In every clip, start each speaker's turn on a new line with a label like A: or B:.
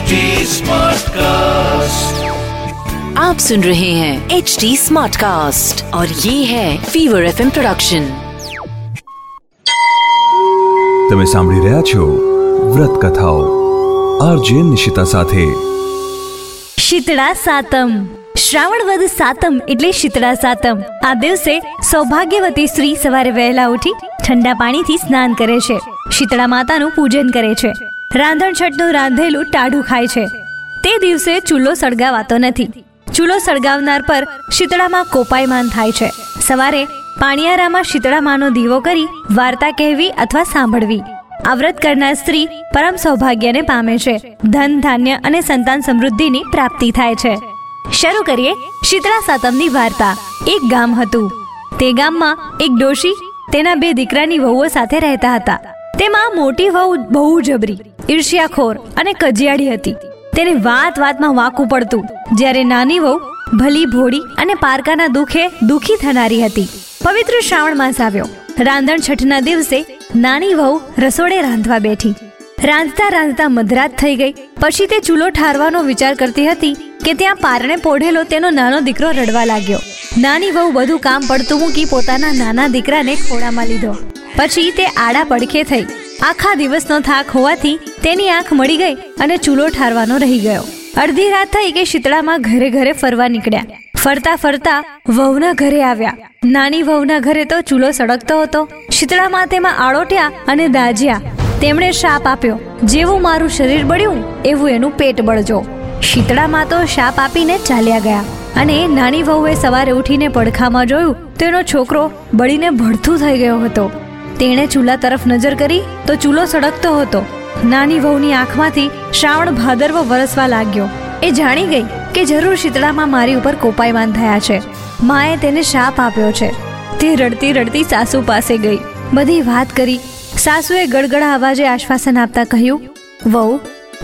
A: HD Smartcast.
B: आप सुन रहे हैं एच डी स्मार्ट कास्ट और ये है फीवर एफ प्रोडक्शन
C: તમે સાંભળી રહ્યા છો વ્રત કથાઓ આરજે નિશિતા સાથે
D: શીતળા સાતમ શ્રાવણ વદ સાતમ એટલે શીતળા સાતમ આ દિવસે સૌભાગ્યવતી સ્ત્રી સવારે વહેલા ઉઠી ઠંડા પાણીથી સ્નાન કરે છે શીતળા માતાનું પૂજન કરે છે રાંધણ છઠનું રાંધેલું ટાઢું ખાય છે. તે દિવસે ચૂલો સળગાવાતો નથી. ચૂલો સળગાવનાર પર શીતળામાં કોપાયમાન થાય છે. સવારે પાણિયારામાં શીતળામાનો દીવો કરી વાર્તા કહેવી અથવા સાંભળવી. આ વ્રત કરનાર સ્ત્રી પરમ સૌભાગ્યને પામે છે. ધન, ધાન્ય અને સંતાન સમૃદ્ધિની પ્રાપ્તિ થાય છે. શરૂ કરીએ શીતળા સાતમની વાર્તા. એક ગામ હતું. તે ગામમાં એક ડોશી તેના બે દીકરાની વહુઓ સાથે રહેતા હતા. તેમાં મોટી વહુ બહુ જબરી. ઈર્ષ્યાખોર અને કજિયાળી હતી. તેને વાત વાતમાં વાંકું પડતું. જ્યારે નાની વહુ ભલી ભોળી અને પારકાના દુખે દુખી થનારી હતી. પવિત્ર શ્રાવણ માસ આવ્યો. રાંધણ છઠના દિવસે નાની વહુ રસોડે રાંધવા બેઠી. રાંધતા રાંધતા મધરાત થઈ ગઈ. પછી તે ચૂલો ઠારવાનો વિચાર કરતી હતી કે ત્યાં પારણે પોઢેલો તેનો નાનો દીકરો રડવા લાગ્યો. નાની વહુ બધું કામ પડતું મૂકી પોતાના નાના દીકરાને ખોળામાં લીધો. પછી તે આડા પડખે થઈ. આખા દિવસનો થાક હોવાથી તેની આંખ મળી ગઈ અને ચૂલો ઠારવાનો રહી ગયો. અડધી રાત થઈ કે શીતળામાં ઘરે ઘરે ફરવા નીકળ્યા. ફરતા ફરતા વહુના ઘરે આવ્યા. નાની વહુના ઘરે તો ચૂલો સળગતો હતો. શીતળામાં તેમાં આળોટ્યા અને દાજ્યા. તેમણે શાપ આપ્યો. જેવું મારું શરીર બળ્યું, એવું એનું પેટ બળજો. શીતળામાં તો શાપ આપીને ચાલ્યા ગયા. અને નાની વહુએ સવારે ઉઠીને પડખામાં જોયું, તો એનો છોકરો બળીને ભડથું થઈ ગયો હતો. તેણે ચૂલા તરફ નજર કરી, તો ચૂલો સળગતો હતો. નાની વહુની આંખમાંથી શ્રાવણ ભાદરવો વરસવા લાગ્યો. એ જાણી ગઈ કે જરૂર શીતળામાં મારી ઉપર કોપાયમાન થયા છે. માએ તેને શાપ આપ્યો છે. તે રડતી રડતી સાસુ પાસે ગઈ. બધી વાત કરી. સાસુએ ગડગડા અવાજે આશ્વાસન આપતા કહ્યું, વહુ,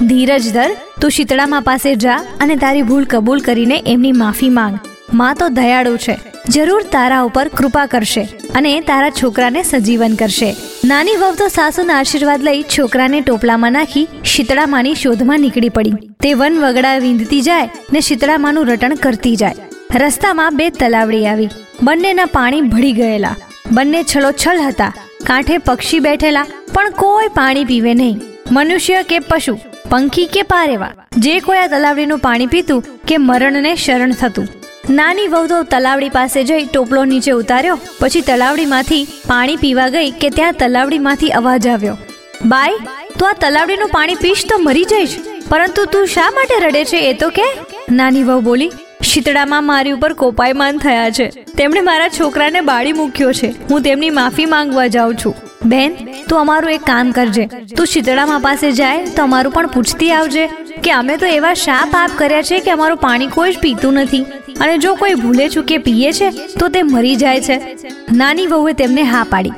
D: ધીરજ ધર, તું શીતળામાં પાસે જા અને તારી ભૂલ કબૂલ કરીને એમની માફી માંગ. માં તો દયાળુ છે. જરૂર તારા ઉપર કૃપા કરશે અને તારા છોકરાને સજીવન કરશે. નાની વહુ તો સાસુના આશીર્વાદ લઈ છોકરાને ટોપલામાં નાખી શીતળામાની શોધમાં નીકળી પડી. તે વન વગડા વીંધતી જાય ને શીતળામાનું રટણ કરતી જાય. રસ્તામાં બે તલાવડી આવી. બંનેના પાણી ભળી ગયેલા. બંને છલોછલ હતા. કાંઠે પક્ષી બેઠેલા, પણ કોઈ પાણી પીવે નહીં. મનુષ્ય કે પશુ, પંખી કે પારેવા. જે કોઈ આ તલાવડીનું પાણી પીતું કે મરણને શરણ થતું. નાની વહુ તો તલાવડી પાસે જઈ ટોપલો નીચે ઉતાર્યો. પછી તલાવડીમાંથી પાણી પીવા ગઈ કે ત્યાં તલાવડીમાંથી અવાજ આવ્યો. બાય તું આ તલાવડીનું પાણી પીશ તો મરી જઈશ. પરંતુ તું શા માટે રડે છે એ તો કે? નાની વહુ બોલી, શીતળામાં મારી ઉપર કોપાયમાન થયા છે. તેમણે મારા છોકરાને બાળી મૂક્યો છે. હું તેમની માફી માંગવા જાઉં છું. બેન, તું અમારું એક કામ કરજે. તું શીતળામાં પાસે જાય તો અમારું પણ પૂછતી આવજે કે અમે તો એવા શા પાપ કર્યા છે કે અમારું પાણી કોઈ જ પીતું નથી. અને જો કોઈ ભૂલે ચૂકે પીએ છે, તો તે મરી જાય છે. નાની વહુએ તેમને હા પાડી.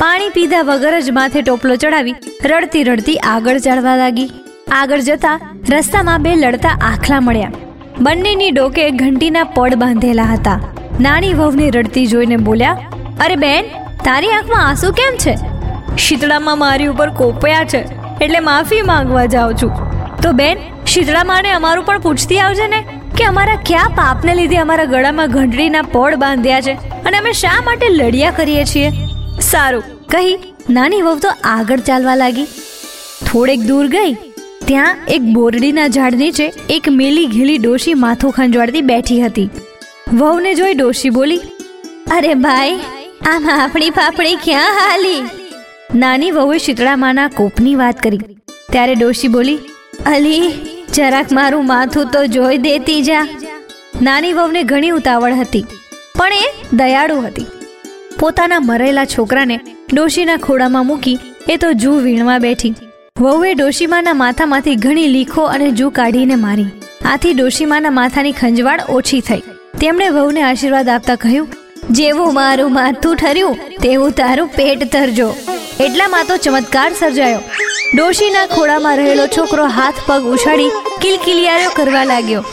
D: પાણી પીધા વગર જ માથે ટોપલો ચડાવી રડતી રડતી આગળ ચડવા લાગી. આગળ જતા રસ્તામાં બે લડતા આખલા મળ્યા. બંનેની ડોકે ઘંટીના પડ બાંધેલા હતા. નાની વહુને રડતી જોઈને બોલ્યા, અરે બેન, તારી આંખમાં આંસુ કેમ છે? શીતળામાં મારી ઉપર કોપયા છે, એટલે માફી માંગવા જાઉં છું. તો બેન શીતળામાને અમારું પણ પૂછતી આવજે ને. કે અમારા ક્યાં પાપને લીધે અમારા ગળામાં ઘંટડીના પોળ બાંધ્યા છે અને અમે શા માટે લડિયા કરીએ છીએ? સારું, કહી, નાની વહુ તો આગળ ચાલવા લાગી. થોડેક દૂર ગઈ, ત્યાં એક બોરડીના ઝાડ નીચે એક મેલી ઘીલી ડોશી માથું ખંજવાળતી બેઠી હતી. વહુને જોઈ ડોશી બોલી, અરે ભાઈ, આમ આપણી પાપડી ક્યાં હાલી? નાની વહુએ શીતળામાના કોપની વાત કરી. ત્યારે ડોશી બોલી, અલી જરાક મારું માથું તો જોઈ દેતી જા. નાની વહુને ઘણી ઉતાવળ હતી, પણ એ દયાળુ હતી. પોતાના મરેલા છોકરાને ડોશીના ખોડામાં મૂકી એ તો જૂ વીણવા બેઠી. વહુએ ડોશીમાના માથામાંથી ઘણી લીખો અને જૂ કાઢીને મારી. આથી ડોશીમાના માથાની ખંજવાળ ઓછી થઈ. તેમણે વહુને આશીર્વાદ આપતા કહ્યું, જેવું મારું માથું ઠર્યું, તેવું તારું પેટ તરજો. એટલામાં તો ચમત્કાર સર્જાયો. ડોશીના ખોળામાં રહેલો છોકરો હાથ પગ ઉછાળી કિલકિલિયારો કરવા લાગ્યો.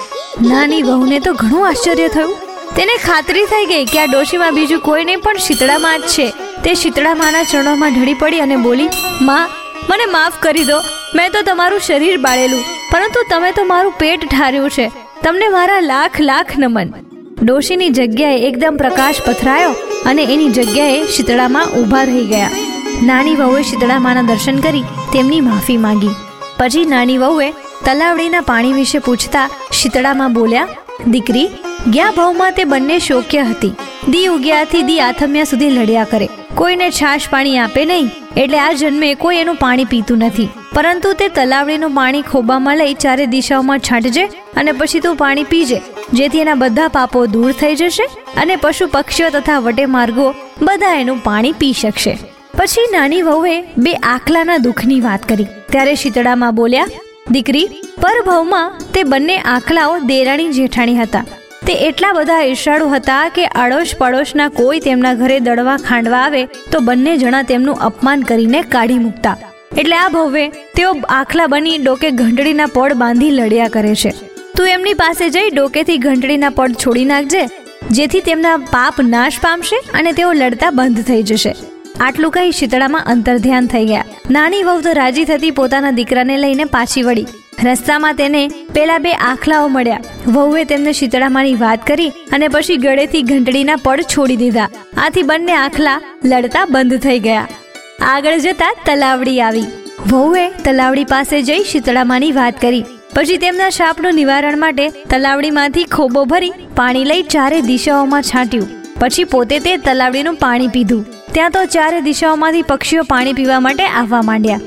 D: નાની વહુને તો ઘણું આશ્ચર્ય થયું. તેને ખાતરી થઈ ગઈ કે આ ડોશીમાં બીજું કોઈ નહીં, પણ શીતળામાં જ છે. તે શીતળામાના ચરણોમાં ઢળી પડી અને બોલી, માં, મને માફ કરી દો. મેં તો તમારું શરીર બાળેલું, પરંતુ તમે તો મારું પેટ ઠાર્યું છે. તમને મારા લાખ લાખ નમન. ડોશીની જગ્યાએ એકદમ પ્રકાશ પથરાયો અને એની જગ્યાએ શીતળામાં ઊભા રહી ગયા. નાની વહુએ શીતળામાના દર્શન કરી તેમની માફી માંગી. પછી નાની વહુએ તલાવડીના પાણી વિશે પૂછતા શીતળામાં બોલ્યા, દીકરી, ગયા ભાવમાં તે બંને શોક્ય હતી. દી ઉગ્યાથી દી આથમ્યા સુધી લડ્યા કરે. કોઈને છાશ પાણી આપે નહીં, એટલે આ જન્મે કોઈ એનું પાણી પીતું નથી. પરંતુ તે તલાવડીનું પાણી ખોબામાં લઈ ચારે દિશાઓમાં છાંટજે અને પછી તું પાણી પીજે, જેથી એના બધા પાપો દૂર થઈ જશે અને પશુ પક્ષીઓ તથા વટે માર્ગો બધા એનું પાણી પી શકશે. પછી નાની વહુએ બે આખલાના દુઃખની વાત કરી. ત્યારે શીતળામાં બોલ્યા, દીકરી, પરભવમાં તે બંને આખલાઓ દેરાણી જેઠાણી હતા. તે એટલા બધા ઈર્ષાળુ હતા કે આડોશ પડોશના કોઈ તેમના ઘરે દળવા ખાંડવા આવે તો બંને જણા તેમનું અપમાન કરીને કાઢી મૂકતા. એટલે આ ભવ્ય તેઓ આખલા બની ડોકે ઘંટડીના પડ બાંધી લડ્યા કરે છે. તું એમની પાસે જઈ ડોકેથી ઘંટડીના પડ છોડી નાખજે, જેથી તેમના પાપ નાશ પામશે અને તેઓ લડતા બંધ થઈ જશે. આટલું કહી શીતળામાં અંતરધ્યાન થઈ ગયા. નાની વહુ તો રાજી થતી પોતાના દીકરાને લઈને પાછી વળી. રસ્તામાં તેને પેલા બે આખલાઓ મળ્યા. વહુએ તેમને શીતળામાની વાત કરી અને પછી ગળેથી ઘંટડીના પડ છોડી દીધા. આથી બંને આખલા લડતા બંધ થઈ ગયા. આગળ જતા તલાવડી આવી. વહુએ તલાવડી પાસે જઈ શીતળામાની વાત કરી. પછી તેમના શાપનું નિવારણ માટે તલાવડીમાંથી ખોબો ભરી પાણી લઈ ચારે દિશાઓમાં છાંટ્યું. પછી પોતે તે તલાવડીનું પાણી પીધું. ત્યાં તો ચારે દિશાઓમાંથી પક્ષીઓ પાણી પીવા માટે આવવા માંડ્યા.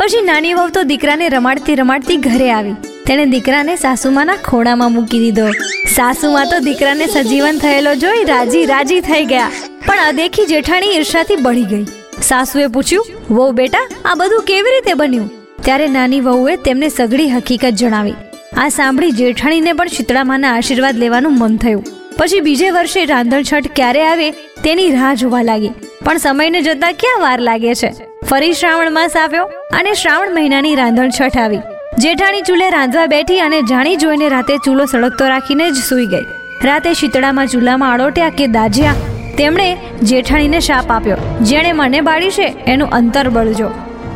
D: પછી નાની વહુ તો દીકરાને રમાડતી રમાડતી ઘરે આવી. તેણે દીકરાને સાસુમાના ખોડામાં મૂકી દીધો. સાસુમાં તો દીકરાને સજીવન થયેલો જોઈ રાજી રાજી થઈ ગયા. પણ અદેખી જેઠાણી ઈર્ષાથી બળી ગઈ. સાસુએ પૂછ્યું, વહુ બેટા, આ બધું કેવી રીતે બન્યું? ત્યારે નાની વહુએ તેમને સઘળી હકીકત જણાવી. આ સાંભળી જેઠાણીને પણ શીતળામાના આશીર્વાદ લેવાનું મન થયું. પછી બીજે વર્ષે રાંધણછઠ ક્યારે આવે તેની રાહ જોવા લાગી. પણ સમયને જતા ક્યાં વાર લાગે છે? ફરી શ્રાવણ માસ આવ્યો અને શ્રાવણ મહિનાની રાંધણ છઠ આવી. જેઠાણી ચૂલે રાંધવા બેઠી અને જાણી જોઈને રાતે ચૂલો સળગતો રાખીને જ સૂઈ ગઈ. રાતે શીતળામાં ચૂલામાં આડોટ્યા કે દાજ્યા, તેમણે જેઠાણીને શાપ આપ્યો. જેણે મને બાળી છે, એનું અંતર બળજો.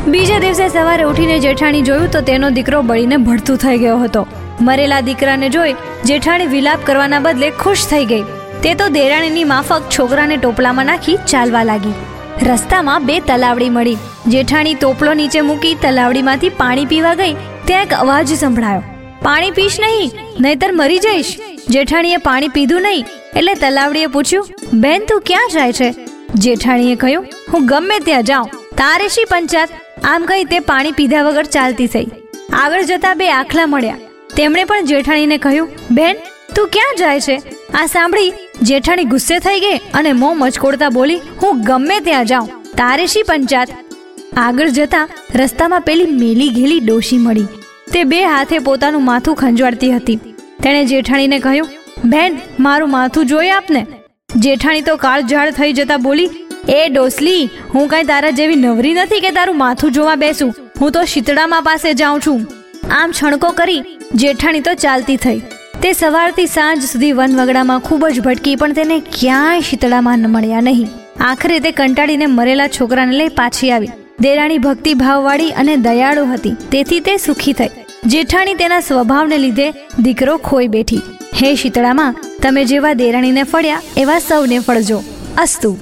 D: બીજા દિવસે સવારે ઉઠીને જેઠાણી જોયું તો તેનો દીકરો બળીને ભડતું થઈ ગયો હતો. મરેલા દીકરાને જોઈ જેઠાણી વિલાપ કરવાના બદલે ખુશ થઈ ગઈ. તે તો દેરાણીની માફક છોકરાને ટોપલામાં નાખી ચાલવા લાગી. રસ્તામાં બે તલાવડી મળી. જેઠાણી ટોપલો નીચે મૂકી તલાવડીમાંથી પાણી પીવા ગઈ, ત્યાં એક અવાજ સંભળાયો. પાણી પીશ નહીં, નહીતર મરી જઈશ. જેઠાણીએ પાણી પીધું નહીં, એટલે તલાવડીએ પૂછ્યું, બેન, તું ક્યાં જાય છે? જેઠાણીએ કહ્યું, હું ગમે ત્યાં જાઉં. તારે શી પંચાત આમ કહી તે પાણી પીધા વગર ચાલતી થઈ. આગળ જતા બે આખલા મળ્યા. તેમણે પણ જેઠાણીને કહ્યું, બેન, તું ક્યાં જાય છે? આ સાંભળી, જેઠાણી ગુસ્સે થઈ ગઈ અને મોં મચકોડતા બોલી, હું ગમે ત્યાં જાઉં, તારે શી પંચાત આગળ જતા રસ્તામાં પેલી મેલી ઘેલી ડોશી મળી. તે બે હાથે પોતાનું માથું ખંજવાળતી હતી. તેણે જેઠાણીને કહ્યું, બેન, મારું માથું જોઈ આપને? જેઠાણી તો કાળ ઝાડ થઈ જતા બોલી, એ ડોસલી, હું કઈ તારા જેવી નવરી નથી કે તારું માથું જોવા બેસું. હું તો શીતળામાં પાસે જાઉં છું. આમ છણકો કરી જેઠાણી તો ચાલતી થઈ. તે સવારથી સાંજ સુધી વનવગડામાં ખૂબ જ ભટકી, પણ તેને ક્યાંય શીતળામાં મળ્યા નહીં. આખરે તે કંટાળીને મરેલા છોકરાને લઈ પાછી આવી. દેરાણી ભક્તિભાવવાળી અને દયાળુ હતી, તેથી તે સુખી થઈ. જેઠાણી તેના સ્વભાવને લીધે દીકરો ખોઈ બેઠી. હે શીતળામાં, તમે જેવા દેરાણીને ફળ્યા, એવા સૌને ફળજો. અસ્તુ.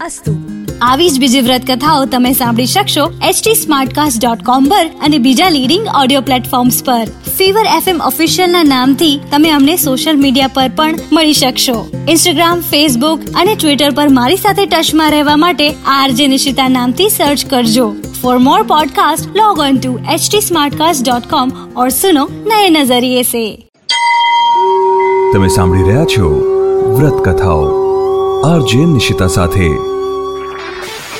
D: અસ્તુ.
A: આવી જ બીજી વ્રત કથાઓ તમે સાંભળી શકશો એચટી સ્માર્ટકાસ્ટ ડોટ કોમ પર અને બીજા લીડિંગ ઓડિયો પ્લેટફોર્મ્સ પર. ફીવર એફએમ ઓફિશિયલના નામથી તમે અમને સોશિયલ મીડિયા પર પણ મળી શકશો. ઇન્સ્ટાગ્રામ, ફેસબુક અને ટ્વિટર પર મારી સાથે ટચમાં રહેવા માટે આરજે નિશિતા નામથી સર્ચ કરજો. For more podcast log on to H T smartcast dot com ઓર સુનો નયે નજરિયે સે.
C: તમે સાંભળી રહ્યા છો વ્રત કથાઓ. આરજે નિશિતા સાથે